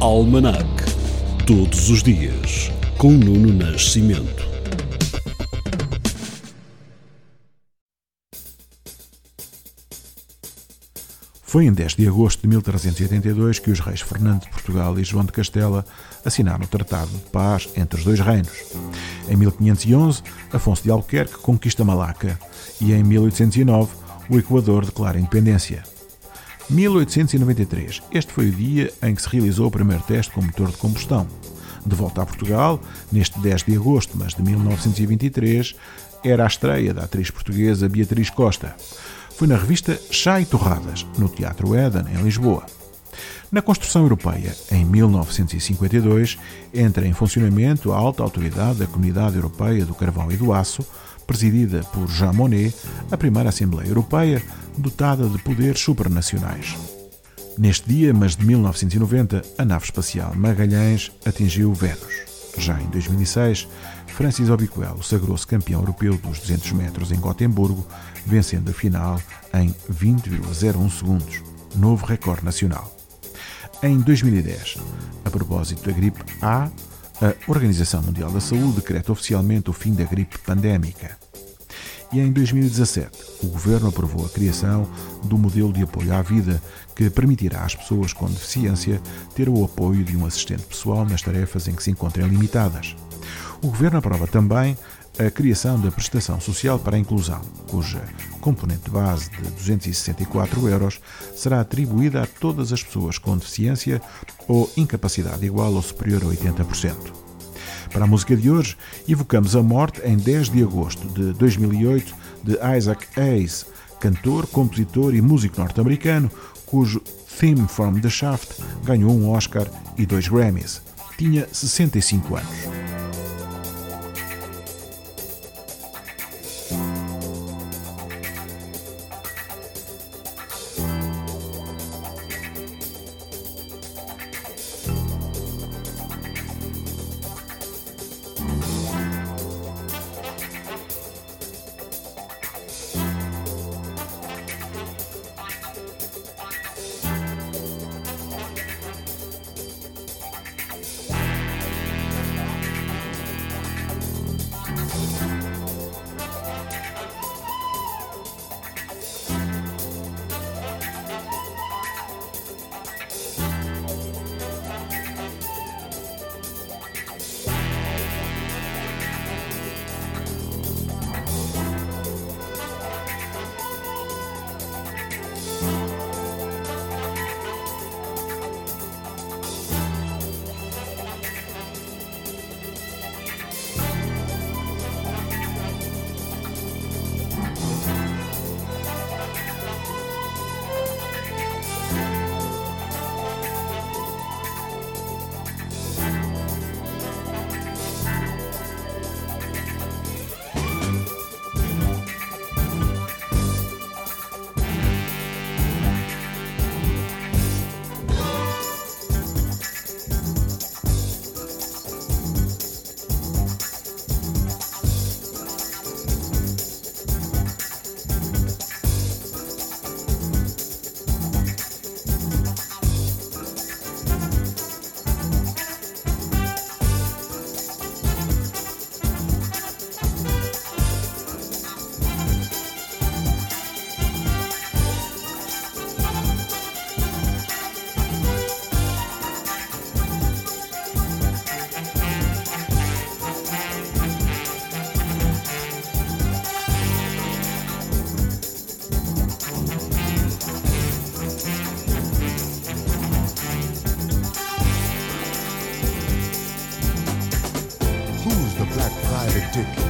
Almanac. Todos os dias, com Nuno Nascimento. Foi em 10 de agosto de 1382 que os reis Fernando de Portugal e João de Castela assinaram o Tratado de Paz entre os dois reinos. Em 1511, Afonso de Albuquerque conquista Malaca e em 1809 o Equador declara independência. 1893. Este foi o dia em que se realizou o primeiro teste com motor de combustão. De volta a Portugal, neste 10 de agosto, mas de 1923, era a estreia da atriz portuguesa Beatriz Costa. Foi na revista Chá e Torradas, no Teatro Éden, em Lisboa. Na construção europeia, em 1952, entra em funcionamento a alta autoridade da Comunidade Europeia do Carvão e do Aço, presidida por Jean Monnet, a primeira Assembleia Europeia dotada de poderes supranacionais. Neste dia, mas de 1990, a nave espacial Magalhães atingiu Vênus. Já em 2006, Francis Obiquel sagrou-se campeão europeu dos 200 metros em Gotemburgo, vencendo a final em 20,01 segundos, novo recorde nacional. Em 2010, a propósito da gripe A, a Organização Mundial da Saúde decreta oficialmente o fim da gripe pandémica. E em 2017, o Governo aprovou a criação do modelo de apoio à vida que permitirá às pessoas com deficiência ter o apoio de um assistente pessoal nas tarefas em que se encontrem limitadas. O Governo aprova também a criação da Prestação Social para a Inclusão, cuja componente base de 264 euros será atribuída a todas as pessoas com deficiência ou incapacidade igual ou superior a 80%. Para a música de hoje, evocamos a morte em 10 de agosto de 2008 de Isaac Hayes, cantor, compositor e músico norte-americano, cujo Theme from the Shaft ganhou um Oscar e dois Grammys. Tinha 65 anos.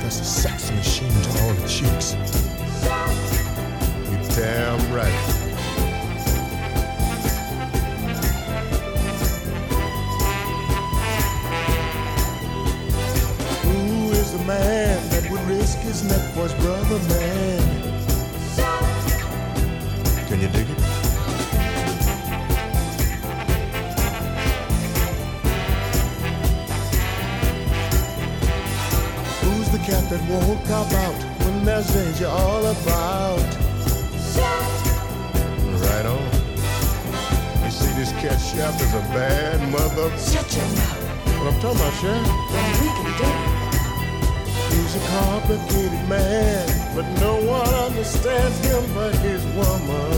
That's a sex machine to all the chicks. You damn right. Who is the man that would risk his neck for his brother, man? Can you dig that won't cop out when there's danger all about? Right on. You see this cat wife is a bad mother. Shut your mouth. What I'm talking about, Chef? Then we can do it. He's a complicated man, but no one understands him but his woman.